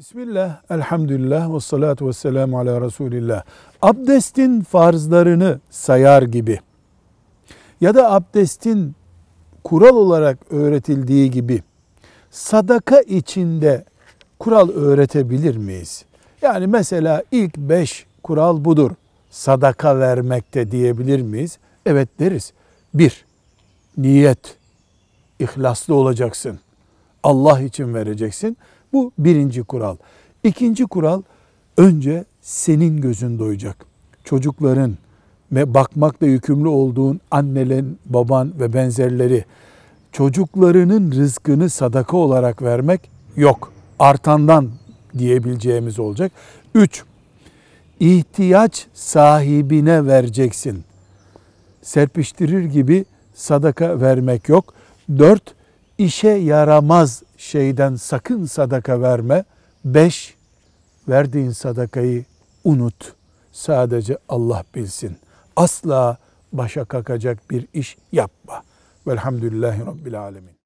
Bismillah, elhamdülillah ve salatu ve selamu ala Resulillah. Abdestin farzlarını sayar gibi ya da abdestin kural olarak öğretildiği gibi sadaka içinde kural öğretebilir miyiz? Yani mesela ilk beş kural budur. Sadaka vermekte diyebilir miyiz? Evet deriz. Bir, niyet. İhlaslı olacaksın. Allah için vereceksin. Bu birinci kural. İkinci kural önce senin gözün doyacak. Çocukların ve bakmakla yükümlü olduğun annelerin, baban ve benzerleri çocuklarının rızkını sadaka olarak vermek yok. Artandan diyebileceğimiz olacak. Üç, ihtiyaç sahibine vereceksin. Serpiştirir gibi sadaka vermek yok. Dört, işe yaramaz şeyden sakın sadaka verme. Beş, verdiğin sadakayı unut. Sadece Allah bilsin. Asla başa kakacak bir iş yapma. Velhamdülillahi Rabbil Alemin.